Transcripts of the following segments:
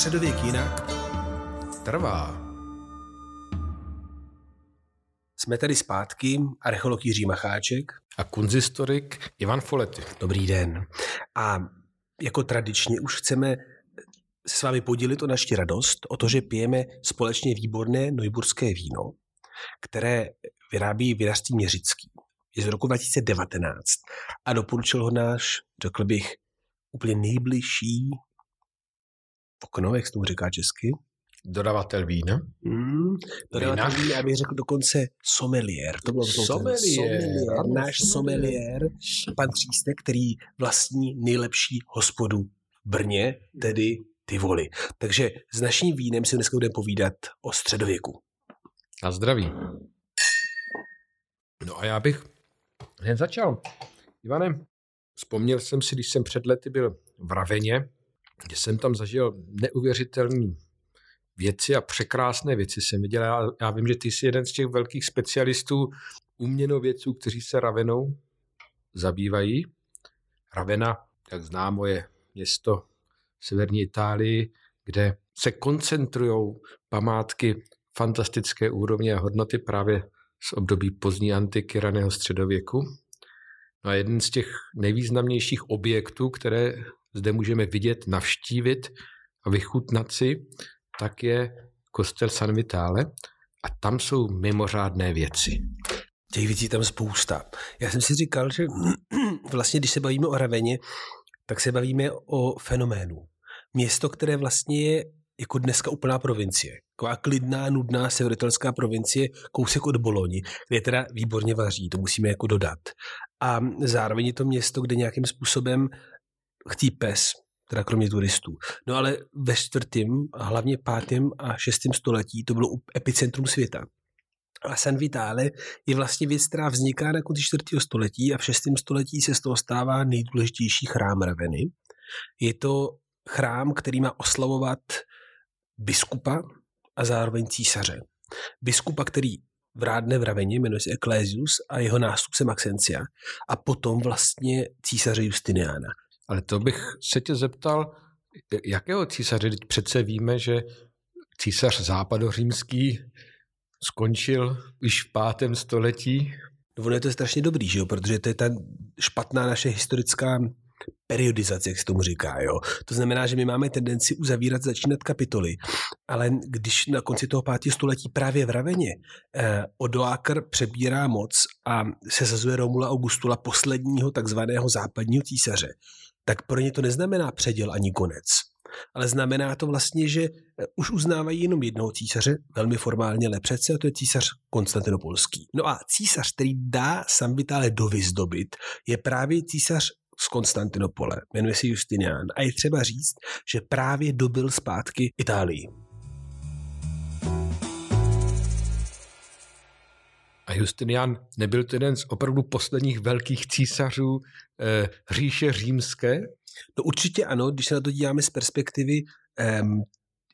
Středověk jinak trvá. Jsme tady zpátky, archeolog Jiří Macháček. A kunzistorik Ivan Folety. Dobrý den. A jako tradičně už chceme se s vámi podělit o naši radost, o to, že pijeme společně výborné nojburské víno, které vyrábí vinařství Měřický. Je z roku 2019 a doporučil ho náš, řekl bych, úplně nejbližší okno, jak se tomu říká česky? Dodavatel vína. Mm, dodavatel vína, já bych řekl dokonce sommelier. To bylo sommelier. sommelier. Náš sommelier, pan Třístek, který vlastní nejlepší hospodu v Brně, tedy Tivoli. Takže s naším vínem si dneska budeme povídat o středověku. A zdraví. No a já bych hned začal. Ivane, vzpomněl jsem si, když jsem před lety byl v Raveně, jsem tam zažil neuvěřitelný věci a překrásné věci jsem viděl. Já, já vím, že ty jsi jeden z těch velkých specialistů uměnovědců, kteří se Ravenou zabývají. Ravena, jak známo, je město v severní Itálii, kde se koncentrují památky fantastické úrovně a hodnoty právě z období pozdní antiky, raného středověku. No a jeden z těch nejvýznamnějších objektů, které zde můžeme vidět, navštívit a vychutnat si, tak je kostel San Vitale a tam jsou mimořádné věci. Těch věcí tam spousta. Já jsem si říkal, že vlastně, když se bavíme o Raveně, tak se bavíme o fenoménu. Město, které vlastně je jako dneska úplná provincie. Taková klidná, nudná severitelská provincie, kousek od Boloni, kde teda výborně vaří, to musíme jako dodat. A zároveň je to město, kde nějakým způsobem chtí pes, teda kromě turistů. No ale ve čtvrtém, hlavně pátém a šestém století to bylo epicentrum světa. A San Vitale je vlastně věc, která vzniká na konci čtvrtého století a v šestém století se z toho stává nejdůležitější chrám Raveny. Je to chrám, který má oslavovat biskupa a zároveň císaře. Biskupa, který vrádne v Raveně, jmenuje se Ecclesius a jeho nástupce Maxencia a potom vlastně císaře Justiniana. Ale to bych se tě zeptal, jakého císaře? Teď přece víme, že císař západořímský skončil už v pátém století. No ono je to strašně dobrý, že jo? protože to je ta špatná naše historická periodizace, jak se tomu říká. Jo? To znamená, že my máme tendenci uzavírat, začínat kapitoly, ale když na konci toho pátého století právě v Raveně eh, Odoakr přebírá moc a se zazuje Romula Augustula, posledního takzvaného západního císaře, tak pro ně to neznamená předěl ani konec. Ale znamená to vlastně, že eh, už uznávají jenom jednoho císaře, velmi formálně lepřece, a to je císař Konstantinopolský. No a císař, který dá Sambitále dovyzdobit, je právě císař z Konstantinopole, jmenuje se Justinian. A je třeba říct, že právě dobil zpátky Itálii. A Justinian nebyl to jeden z opravdu posledních velkých císařů eh, říše římské? No určitě ano, když se na to díváme z perspektivy eh,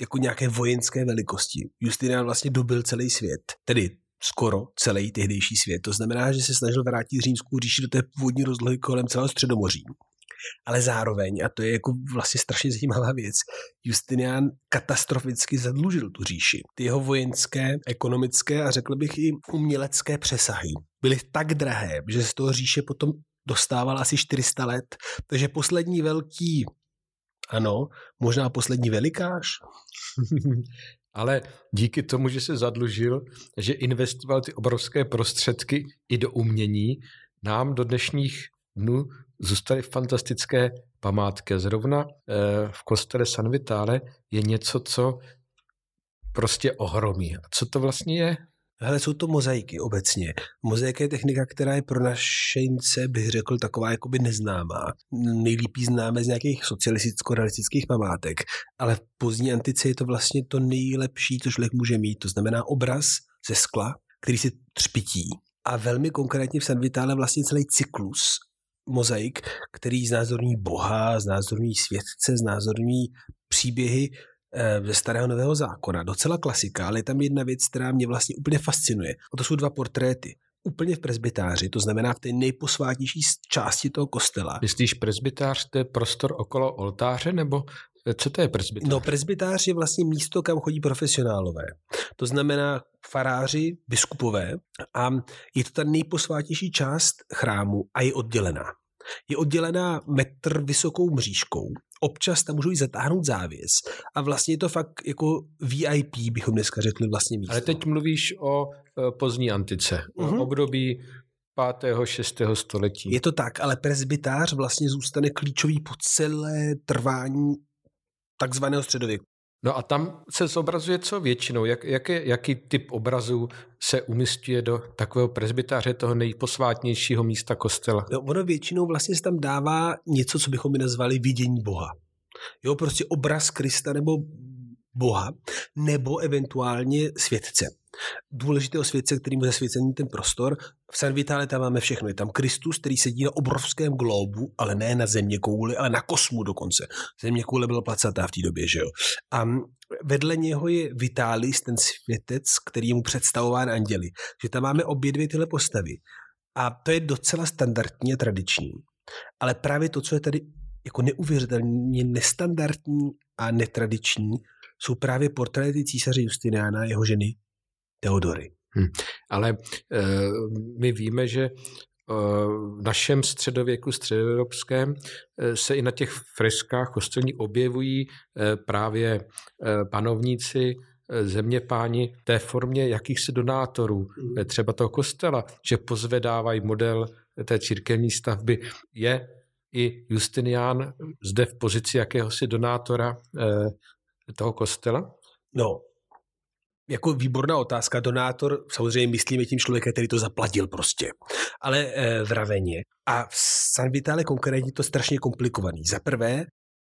jako nějaké vojenské velikosti. Justinian vlastně dobil celý svět, tedy skoro celý tehdejší svět. To znamená, že se snažil vrátit římskou říši do té původní rozlohy kolem celého středomoří. Ale zároveň, a to je jako vlastně strašně zajímavá věc, Justinian katastroficky zadlužil tu říši. Ty jeho vojenské, ekonomické a řekl bych i umělecké přesahy byly tak drahé, že z toho říše potom dostával asi 400 let. Takže poslední velký ano, možná poslední velikáš. Ale díky tomu, že se zadlužil, že investoval ty obrovské prostředky i do umění, nám do dnešních dnů zůstaly fantastické památky. Zrovna eh, v kostele San Vitale je něco, co prostě ohromí. A co to vlastně je? Hele, jsou to mozaiky obecně. Mozaika je technika, která je pro našence, bych řekl, taková jakoby neznámá. Nejlíp známe z nějakých socialisticko-realistických památek, ale v pozdní antice je to vlastně to nejlepší, co člověk může mít. To znamená obraz ze skla, který se třpití. A velmi konkrétně v San Vitale vlastně celý cyklus mozaik, který znázorní Boha, znázorní světce, znázorní příběhy eh, ze starého nového zákona. Docela klasika, ale je tam jedna věc, která mě vlastně úplně fascinuje. A to jsou dva portréty. Úplně v presbytáři, to znamená v té nejposvátnější části toho kostela. Myslíš presbytář, to je prostor okolo oltáře, nebo Co to je presbytář? No, presbytář je vlastně místo, kam chodí profesionálové. To znamená faráři, biskupové a je to ta nejposvátější část chrámu a je oddělená. Je oddělená metr vysokou mřížkou, občas tam můžou i zatáhnout závěs a vlastně je to fakt jako VIP, bychom dneska řekli vlastně místo. Ale teď mluvíš o e, pozdní antice, uh-huh. období 5. 6. století. Je to tak, ale presbytář vlastně zůstane klíčový po celé trvání takzvaného středověku. No a tam se zobrazuje co většinou? Jak, jaký, jaký typ obrazů se umistuje do takového presbytáře, toho nejposvátnějšího místa kostela? No, ono většinou vlastně se tam dává něco, co bychom mi nazvali vidění Boha. Jo, prostě obraz Krista nebo Boha, nebo eventuálně světce důležitého světce, kterým je zasvěcený ten prostor. V San Vitale tam máme všechno. Je tam Kristus, který sedí na obrovském globu, ale ne na země kouli, ale na kosmu dokonce. Země koule byla placatá v té době, že jo. A vedle něho je Vitalis, ten světec, který je mu představován anděli. Že tam máme obě dvě tyhle postavy. A to je docela standardní a tradiční. Ale právě to, co je tady jako neuvěřitelně nestandardní a netradiční, jsou právě portréty císaře Justiniana, jeho ženy Teodory. Hmm. Ale e, my víme, že v našem středověku, středoevropském, eh, se i na těch freskách kostelní objevují eh, právě panovníci, zeměpáni té formě jakýchsi donátorů, hmm. třeba toho kostela, že pozvedávají model té církevní stavby. Je i Justinian zde v pozici jakéhosi donátora toho kostela? No, jako výborná otázka. Donátor, samozřejmě myslíme tím člověka, který to zaplatil prostě. Ale e, v Raveně a v San Vitale konkrétně to strašně komplikovaný. Za prvé,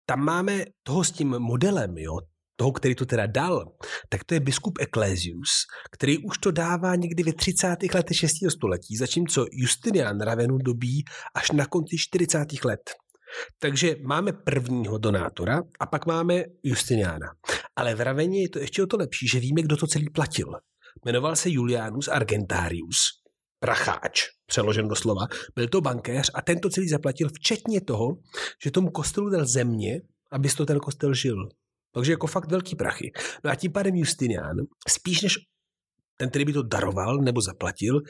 tam máme toho s tím modelem, jo, toho, který to teda dal, tak to je biskup Ecclesius, který už to dává někdy ve 30. letech 6. století, zatímco Justinian Ravenu dobí až na konci 40. let. Takže máme prvního donátora a pak máme Justiniana. Ale v Raveně je to ještě o to lepší, že víme, kdo to celý platil. Jmenoval se Julianus Argentarius, pracháč, přeložen doslova. Byl to bankéř a tento celý zaplatil včetně toho, že tomu kostelu dal země, aby to ten kostel žil. Takže jako fakt velký prachy. No a tím pádem Justinian, spíš než ten, který by to daroval nebo zaplatil,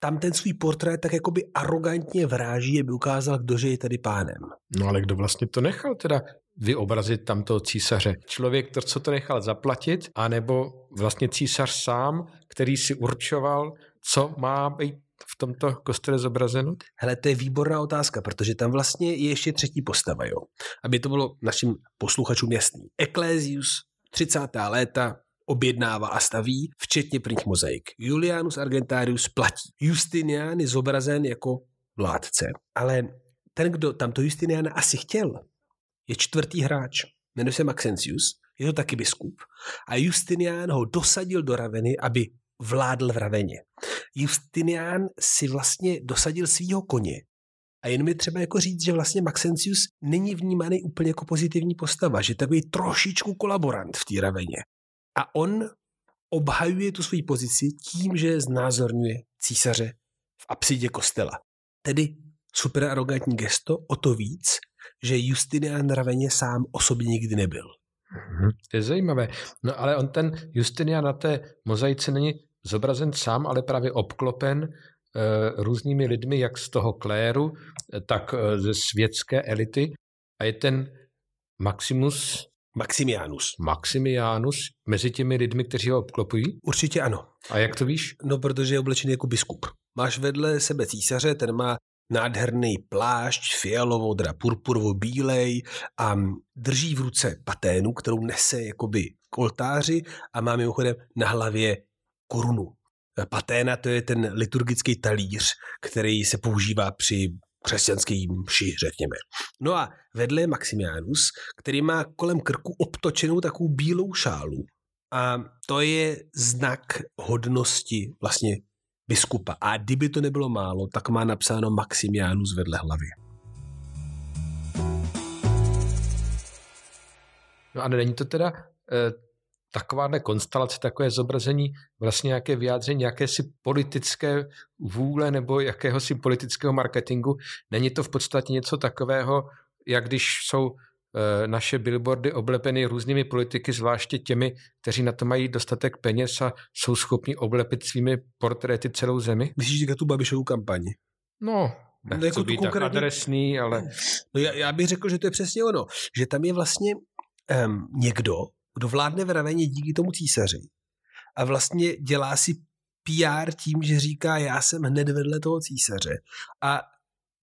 tam ten svůj portrét tak jakoby arrogantně vráží, aby ukázal, kdo je tady pánem. No ale kdo vlastně to nechal teda vyobrazit tamto císaře? Člověk, to, co to nechal zaplatit, anebo vlastně císař sám, který si určoval, co má být v tomto kostele zobrazeno? Hele, to je výborná otázka, protože tam vlastně je ještě třetí postava, jo. Aby to bylo našim posluchačům jasný. Ecclesius, 30. léta, objednává a staví, včetně prvních mozaik. Julianus Argentarius platí. Justinian je zobrazen jako vládce, ale ten, kdo tamto Justiniana asi chtěl, je čtvrtý hráč. Jmenuje se Maxentius, je to taky biskup. A Justinian ho dosadil do Raveny, aby vládl v Raveně. Justinian si vlastně dosadil svýho koně. A jen mi třeba jako říct, že vlastně Maxentius není vnímaný úplně jako pozitivní postava, že takový trošičku kolaborant v té Raveně. A on obhajuje tu svoji pozici tím, že znázorňuje císaře v apsidě kostela. Tedy super arrogantní gesto, o to víc, že Justinian Raveně sám osobně nikdy nebyl. Mm-hmm. To je zajímavé. No ale on ten Justinian na té mozaice není zobrazen sám, ale právě obklopen e, různými lidmi, jak z toho kléru, tak e, ze světské elity. A je ten Maximus Maximianus. Maximianus mezi těmi lidmi, kteří ho obklopují? Určitě ano. A jak to víš? No, protože je oblečený jako biskup. Máš vedle sebe císaře, ten má nádherný plášť, fialovou, teda purpurovo bílej a drží v ruce paténu, kterou nese jakoby k oltáři a má mimochodem na hlavě korunu. Paténa to je ten liturgický talíř, který se používá při křesťanský mši, řekněme. No a vedle je Maximianus, který má kolem krku obtočenou takovou bílou šálu. A to je znak hodnosti vlastně biskupa. A kdyby to nebylo málo, tak má napsáno Maximianus vedle hlavy. No a není to teda eh, takováhle konstelace, takové zobrazení, vlastně nějaké vyjádření jakési politické vůle nebo jakéhosi politického marketingu. Není to v podstatě něco takového, jak když jsou naše billboardy oblepeny různými politiky, zvláště těmi, kteří na to mají dostatek peněz a jsou schopni oblepit svými portréty celou zemi? Myslíš říkat tu Babišovu kampani? No, nechci no, jako být konkrétní... tak adresný, ale... No já, já bych řekl, že to je přesně ono, že tam je vlastně um, někdo, kdo vládne v raveně díky tomu císaři a vlastně dělá si PR tím, že říká, já jsem hned vedle toho císaře a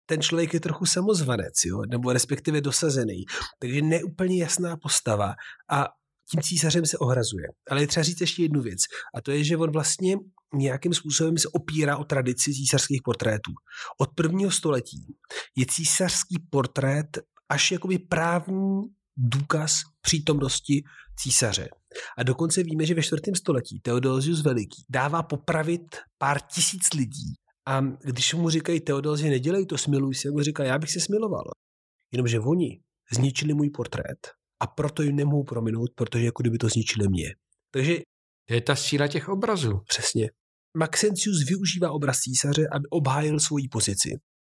ten člověk je trochu samozvanec, jo? nebo respektive dosazený. Takže neúplně jasná postava a tím císařem se ohrazuje. Ale je třeba říct ještě jednu věc a to je, že on vlastně nějakým způsobem se opírá o tradici císařských portrétů. Od prvního století je císařský portrét až jakoby právní důkaz přítomnosti císaře. A dokonce víme, že ve čtvrtém století Theodosius Veliký dává popravit pár tisíc lidí a když mu říkají Theodosie, nedělej to, smiluj se, on říká, já bych se smiloval. Jenomže oni zničili můj portrét a proto jim nemohu prominout, protože jako kdyby to zničili mě. Takže to je ta síla těch obrazů. Přesně. Maxencius využívá obraz císaře, aby obhájil svoji pozici.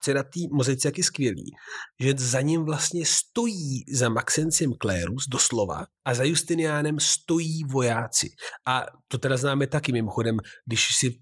Co je na té mozice jak je skvělý, že za ním vlastně stojí za Maxenciem Klérus doslova a za Justiniánem stojí vojáci. A to teda známe taky mimochodem, když si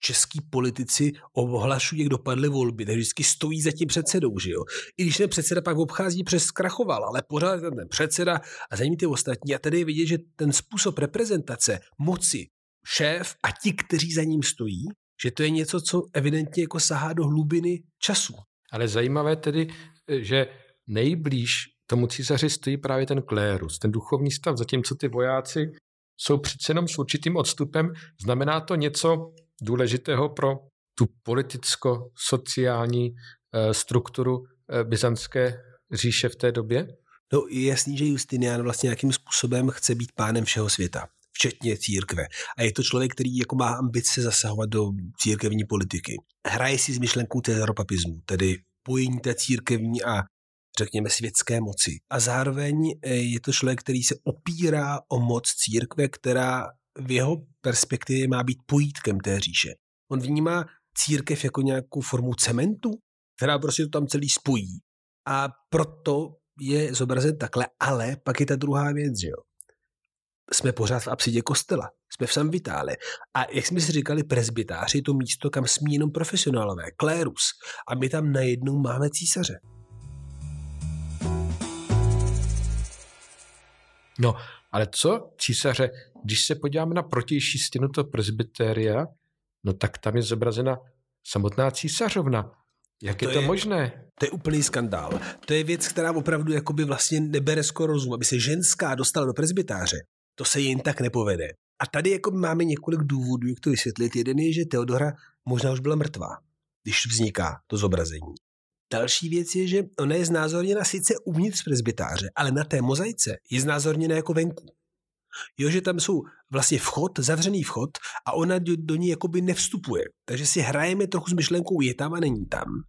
český politici ohlašují, jak dopadly volby, takže vždycky stojí za tím předsedou, že jo. I když ten předseda pak obchází přes zkrachoval, ale pořád ten předseda a za ním ty ostatní. A tady je vidět, že ten způsob reprezentace moci, šéf a ti, kteří za ním stojí, že to je něco, co evidentně jako sahá do hlubiny času. Ale zajímavé tedy, že nejblíž tomu císaři stojí právě ten klérus, ten duchovní stav, zatímco ty vojáci jsou přece jenom s určitým odstupem. Znamená to něco důležitého pro tu politicko-sociální eh, strukturu eh, byzantské říše v té době? No je jasný, že Justinian vlastně nějakým způsobem chce být pánem všeho světa včetně církve. A je to člověk, který jako má ambice zasahovat do církevní politiky. Hraje si s myšlenkou tezaropapismu, tedy pojení té církevní a řekněme světské moci. A zároveň eh, je to člověk, který se opírá o moc církve, která v jeho perspektivě má být pojítkem té říše. On vnímá církev jako nějakou formu cementu, která prostě to tam celý spojí. A proto je zobrazen takhle, ale pak je ta druhá věc, že jo. Jsme pořád v absidě kostela, jsme v San Vitale. A jak jsme si říkali, presbytář je to místo, kam smí jenom profesionálové, klérus. A my tam najednou máme císaře. No, ale co císaře, když se podíváme na protější stěnu toho presbytéria, no tak tam je zobrazena samotná císařovna. Jak je to, to je, možné? To je úplný skandál. To je věc, která opravdu jakoby vlastně nebere skoro rozum. Aby se ženská dostala do presbytáře, to se jen tak nepovede. A tady jako máme několik důvodů, jak to vysvětlit. Jeden je, že Teodora možná už byla mrtvá, když vzniká to zobrazení. Další věc je, že ona je znázorněna sice uvnitř presbytáře, ale na té mozaice je znázorněna jako venku. Jo, že tam jsou vlastně vchod, zavřený vchod a ona do, do ní jakoby nevstupuje. Takže si hrajeme trochu s myšlenkou, je tam a není tam.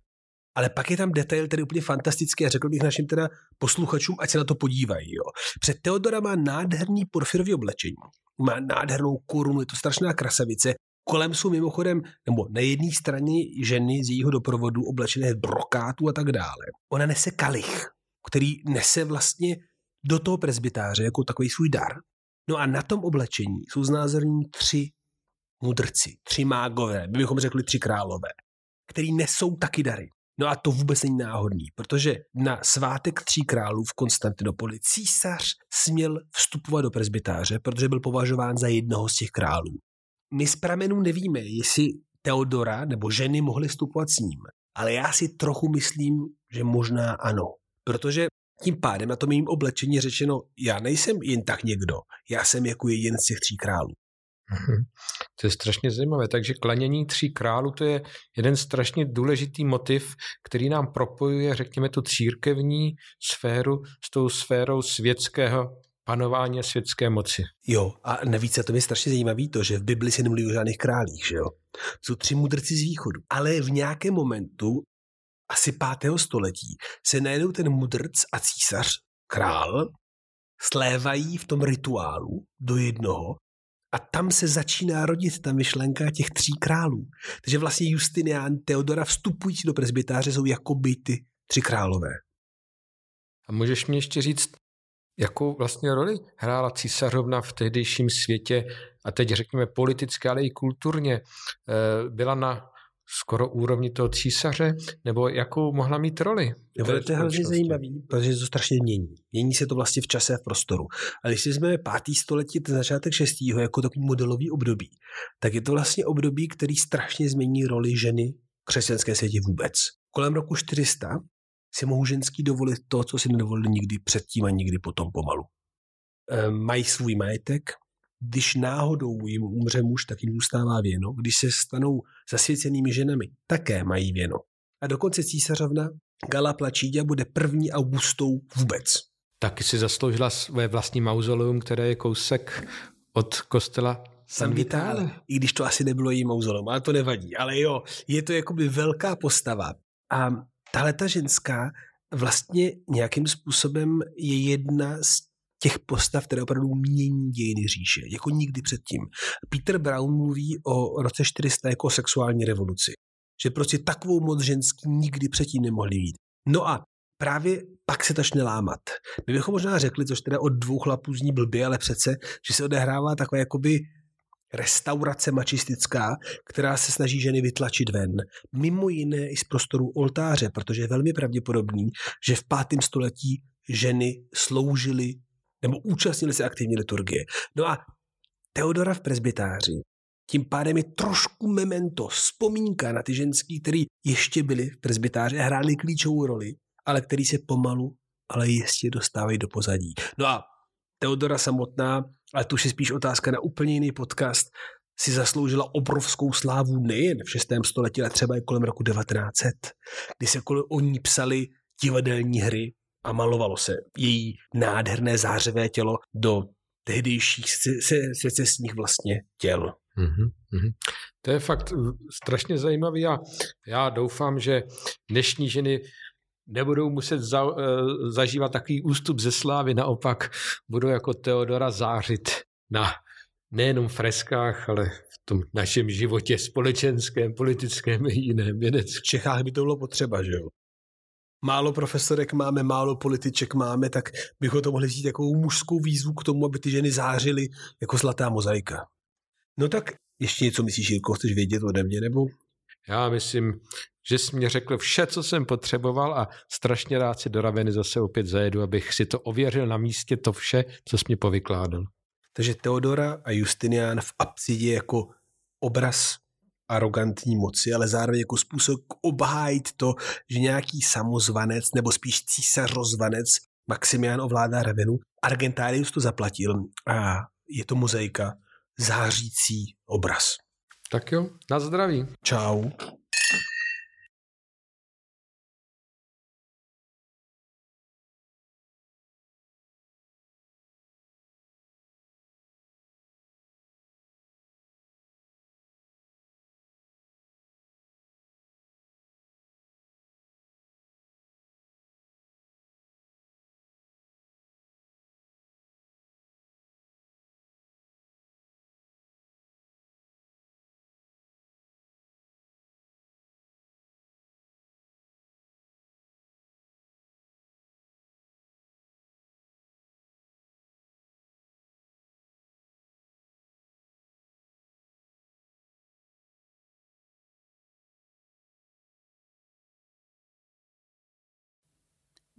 Ale pak je tam detail, který je úplně fantastický a řekl bych našim teda posluchačům, ať se na to podívají. Jo. Před Teodora má nádherný porfirový oblečení. Má nádhernou korunu, je to strašná krasavice Kolem jsou mimochodem, nebo na jedné straně ženy z jejího doprovodu oblečené v brokátu a tak dále. Ona nese kalich, který nese vlastně do toho presbytáře jako takový svůj dar. No a na tom oblečení jsou znázornění tři mudrci, tři mágové, my bychom řekli tři králové, který nesou taky dary. No a to vůbec není náhodný, protože na svátek tří králů v Konstantinopoli císař směl vstupovat do presbytáře, protože byl považován za jednoho z těch králů. My z pramenů nevíme, jestli Teodora nebo ženy mohly vstupovat s ním. Ale já si trochu myslím, že možná ano. Protože tím pádem na tom mým oblečení řečeno, já nejsem jen tak někdo, já jsem jako jeden z těch tří králů. Mhm. To je strašně zajímavé. Takže klanění tří králů to je jeden strašně důležitý motiv, který nám propojuje, řekněme, tu církevní sféru s tou sférou světského panování světské moci. Jo, a navíc a to je strašně zajímavé to, že v Bibli se nemluví o žádných králích, že jo? Jsou tři mudrci z východu. Ale v nějakém momentu, asi pátého století, se najednou ten mudrc a císař, král, slévají v tom rituálu do jednoho a tam se začíná rodit ta myšlenka těch tří králů. Takže vlastně Justinian, Teodora vstupující do presbytáře jsou jako by ty tři králové. A můžeš mi ještě říct, jakou vlastně roli hrála císařovna v tehdejším světě a teď řekněme politicky, ale i kulturně. Eh, byla na skoro úrovni toho císaře, nebo jakou mohla mít roli? No, to je hrozně zajímavý, protože to strašně mění. Mění se to vlastně v čase a v prostoru. A když si vezmeme pátý století, ten začátek šestého jako takový modelový období, tak je to vlastně období, který strašně změní roli ženy v křesťanské světě vůbec. Kolem roku 400 si mohou ženský dovolit to, co si nedovolili nikdy předtím a nikdy potom pomalu. E, mají svůj majetek, když náhodou jim umře muž, tak jim zůstává věno. Když se stanou zasvěcenými ženami, také mají věno. A dokonce císařovna Gala Plačíďa bude první augustou vůbec. Taky si zasloužila své vlastní mauzoleum, které je kousek od kostela San Vitale. I když to asi nebylo její mauzoleum, ale to nevadí. Ale jo, je to jakoby velká postava. A tahle ta ženská vlastně nějakým způsobem je jedna z těch postav, které opravdu mění dějiny říše, jako nikdy předtím. Peter Brown mluví o roce 400 jako sexuální revoluci. Že prostě takovou moc ženský nikdy předtím nemohli mít. No a právě pak se začne lámat. My bychom možná řekli, což teda od dvou chlapů zní blbě, ale přece, že se odehrává takové jakoby restaurace mačistická, která se snaží ženy vytlačit ven. Mimo jiné i z prostoru oltáře, protože je velmi pravděpodobný, že v pátém století ženy sloužily nebo účastnili se aktivní liturgie. No a Teodora v presbytáři tím pádem je trošku memento, vzpomínka na ty ženský, který ještě byli v presbytáři a hráli klíčovou roli, ale který se pomalu, ale jistě dostávají do pozadí. No a Teodora samotná, ale to už je spíš otázka na úplně jiný podcast, si zasloužila obrovskou slávu nejen v 6. století, ale třeba i kolem roku 1900, kdy se kolem o ní psali divadelní hry, a malovalo se její nádherné zářivé tělo do tehdejších secesních vlastně těl. Mm-hmm. To je fakt strašně zajímavý a já doufám, že dnešní ženy nebudou muset za, uh, zažívat takový ústup ze slávy, naopak budou jako Teodora zářit na nejenom freskách, ale v tom našem životě společenském, politickém i jiném vědeckém. V Čechách by to bylo potřeba, že jo? Málo profesorek máme, málo političek máme, tak bychom to mohli vzít jako mužskou výzvu k tomu, aby ty ženy zářily jako zlatá mozaika. No tak ještě něco myslíš, Jirko, chceš vědět ode mě, nebo? Já myslím, že jsi mě řekl vše, co jsem potřeboval a strašně rád si do Raveny zase opět zajedu, abych si to ověřil na místě, to vše, co jsi mi povykládal. Takže Teodora a Justinian v Apsidě jako obraz arrogantní moci, ale zároveň jako způsob obhájit to, že nějaký samozvanec nebo spíš císař-rozvanec Maximian ovládá Ravenu. Argentárius to zaplatil a je to mozaika zářící obraz. Tak jo, na zdraví. Čau.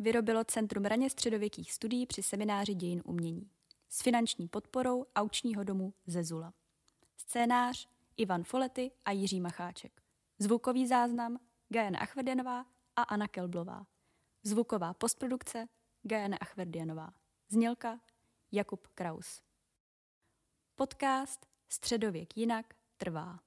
Vyrobilo Centrum raně středověkých studií při semináři dějin umění s finanční podporou aučního domu Zezula. Scénář Ivan Folety a Jiří Macháček. Zvukový záznam Gajana Achverdianová a Anna Kelblová. Zvuková postprodukce Gajana Achverdianová. Znělka Jakub Kraus. Podcast Středověk jinak trvá.